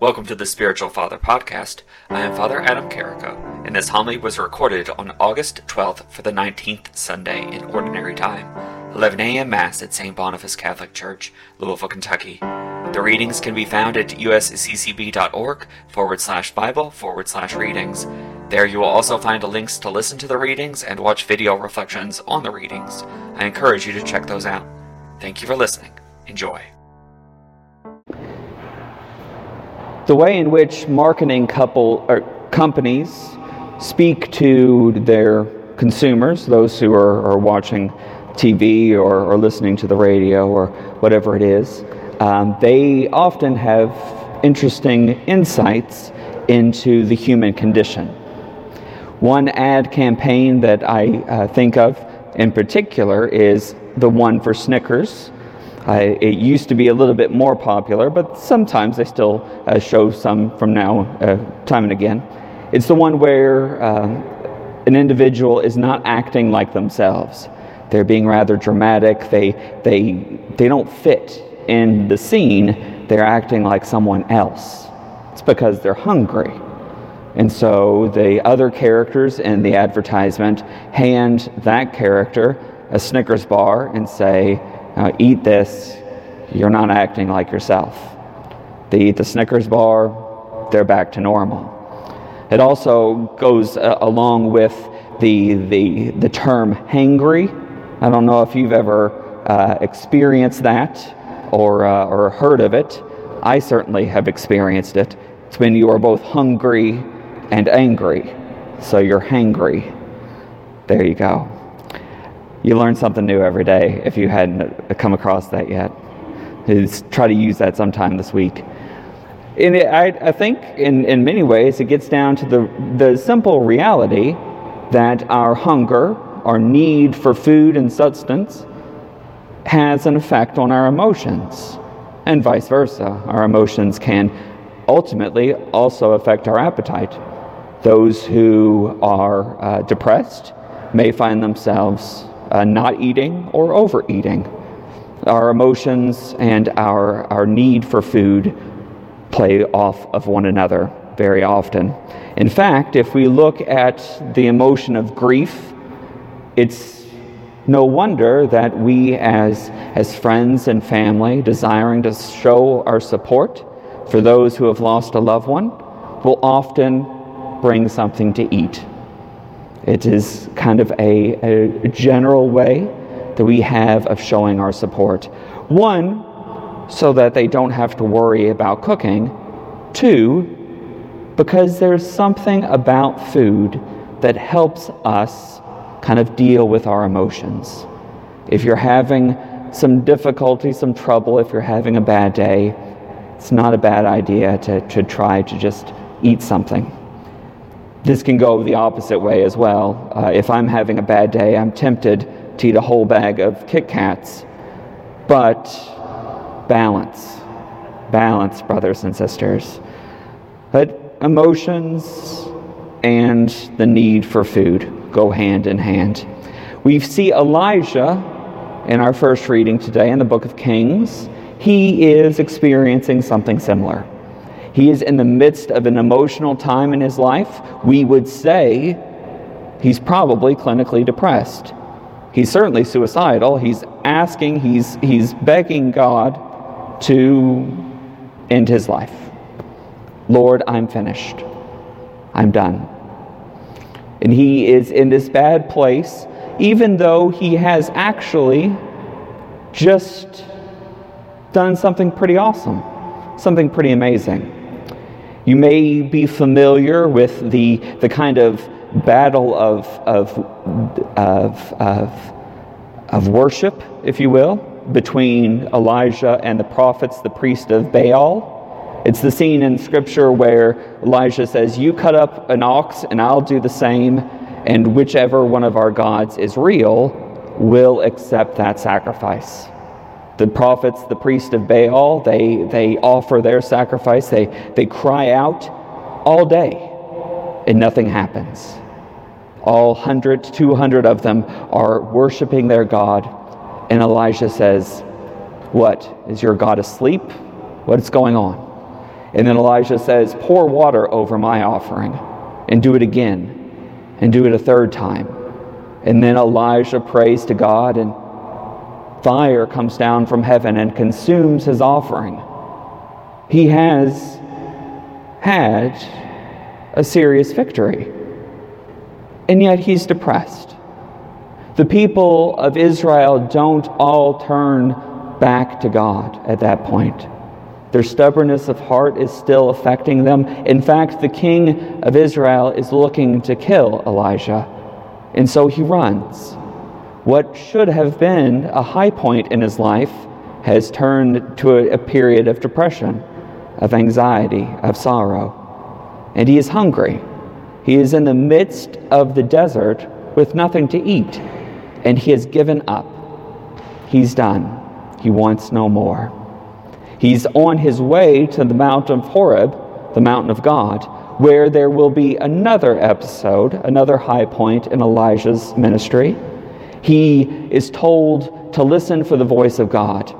Welcome to the Spiritual Father Podcast. I am Father Adam Carrico, and this homily was recorded on August 12th for the 19th Sunday in Ordinary Time, 11 a.m. Mass at St. Boniface Catholic Church, Louisville, Kentucky. The readings can be found at usccb.org forward slash Bible forward slash readings. There you will also find links to listen to the readings and watch video reflections on the readings. I encourage you to check those out. Thank you for listening. Enjoy. The way in which marketing couple or companies speak to their consumers, those who are, are watching TV or, or, listening to the radio or whatever it is, um, they often have interesting insights into the human condition. One ad campaign that I uh, think of in particular is the one for Snickers uh, it used to be a little bit more popular, but sometimes they still uh, show some from now, uh, time and again. It's the one where um, an individual is not acting like themselves. They're being rather dramatic. They, they, they don't fit in the scene. They're acting like someone else. It's because they're hungry. And so the other characters in the advertisement hand that character a Snickers bar and say, now eat this, you're not acting like yourself. They eat the Snickers bar, they're back to normal. It also goes uh, along with the, the, the term hangry. I don't know if you've ever uh, experienced that or, uh, or heard of it. I certainly have experienced it. It's when you are both hungry and angry. So you're hangry. There you go. You learn something new every day if you hadn't come across that yet. Just try to use that sometime this week. And it, I, I think in, in many ways it gets down to the, the simple reality that our hunger, our need for food and substance, has an effect on our emotions, and vice versa. Our emotions can ultimately also affect our appetite. Those who are uh, depressed may find themselves uh, not eating or overeating. Our emotions and our, our need for food play off of one another very often. In fact, if we look at the emotion of grief, it's no wonder that we, as, as friends and family, desiring to show our support for those who have lost a loved one, will often bring something to eat. It is kind of a, a general way that we have of showing our support. One, so that they don't have to worry about cooking. Two, because there's something about food that helps us kind of deal with our emotions. If you're having some difficulty, some trouble, if you're having a bad day, it's not a bad idea to, to try to just eat something. This can go the opposite way as well. Uh, if I'm having a bad day, I'm tempted to eat a whole bag of Kit Kats. But balance, balance, brothers and sisters. But emotions and the need for food go hand in hand. We see Elijah in our first reading today in the book of Kings. He is experiencing something similar. He is in the midst of an emotional time in his life. We would say he's probably clinically depressed. He's certainly suicidal. He's asking, he's, he's begging God to end his life. Lord, I'm finished. I'm done. And he is in this bad place, even though he has actually just done something pretty awesome, something pretty amazing. You may be familiar with the, the kind of battle of, of, of, of, of worship, if you will, between Elijah and the prophets, the priest of Baal. It's the scene in Scripture where Elijah says, You cut up an ox, and I'll do the same, and whichever one of our gods is real will accept that sacrifice the prophets, the priest of Baal, they, they offer their sacrifice. They, they cry out all day, and nothing happens. All 100, 200 of them are worshiping their God. And Elijah says, What? Is your God asleep? What is going on? And then Elijah says, Pour water over my offering, and do it again, and do it a third time. And then Elijah prays to God, and fire comes down from heaven and consumes his offering. He has had a serious victory, and yet he's depressed. The people of Israel don't all turn back to God at that point. Their stubbornness of heart is still affecting them. In fact, the king of Israel is looking to kill Elijah, and so he runs. What should have been a high point in his life has turned to a, a period of depression, of anxiety, of sorrow. And he is hungry. He is in the midst of the desert with nothing to eat, and he has given up. He's done. He wants no more. He's on his way to the Mount of Horeb, the mountain of God, where there will be another episode, another high point in Elijah's ministry. He is told to listen for the voice of God.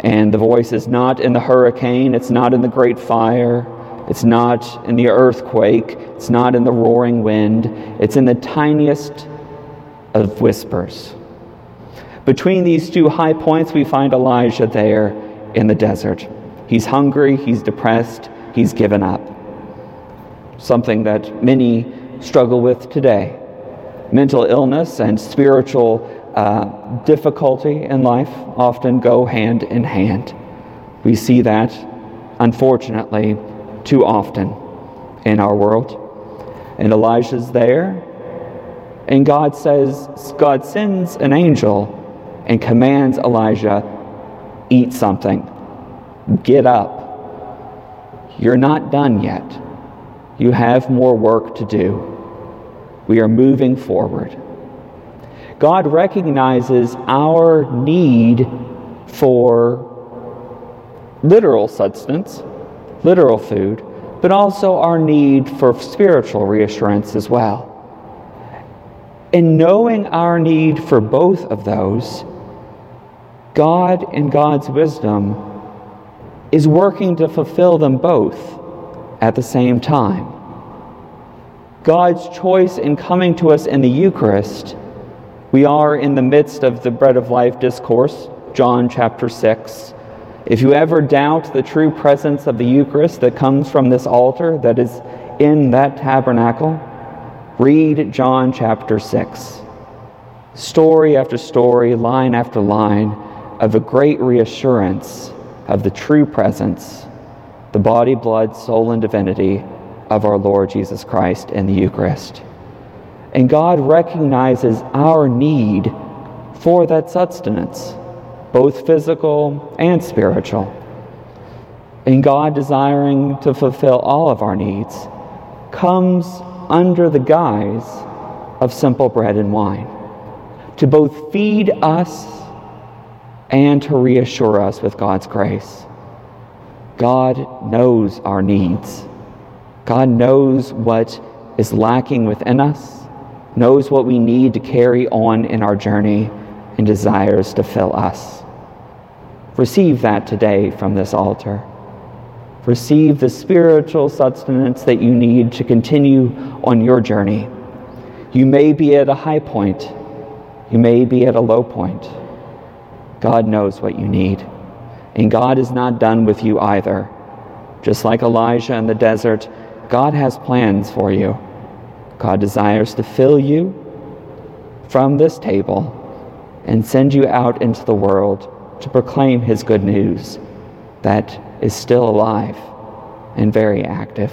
And the voice is not in the hurricane, it's not in the great fire, it's not in the earthquake, it's not in the roaring wind, it's in the tiniest of whispers. Between these two high points, we find Elijah there in the desert. He's hungry, he's depressed, he's given up. Something that many struggle with today. Mental illness and spiritual uh, difficulty in life often go hand in hand. We see that, unfortunately, too often in our world. And Elijah's there, and God says, God sends an angel and commands Elijah eat something, get up. You're not done yet. You have more work to do. We are moving forward. God recognizes our need for literal substance, literal food, but also our need for spiritual reassurance as well. In knowing our need for both of those, God, in God's wisdom, is working to fulfill them both at the same time. God's choice in coming to us in the Eucharist, we are in the midst of the Bread of Life discourse, John chapter 6. If you ever doubt the true presence of the Eucharist that comes from this altar that is in that tabernacle, read John chapter 6. Story after story, line after line of a great reassurance of the true presence, the body, blood, soul, and divinity of our Lord Jesus Christ in the Eucharist. And God recognizes our need for that sustenance, both physical and spiritual. And God, desiring to fulfill all of our needs, comes under the guise of simple bread and wine to both feed us and to reassure us with God's grace. God knows our needs. God knows what is lacking within us, knows what we need to carry on in our journey, and desires to fill us. Receive that today from this altar. Receive the spiritual sustenance that you need to continue on your journey. You may be at a high point, you may be at a low point. God knows what you need. And God is not done with you either. Just like Elijah in the desert, God has plans for you. God desires to fill you from this table and send you out into the world to proclaim his good news that is still alive and very active.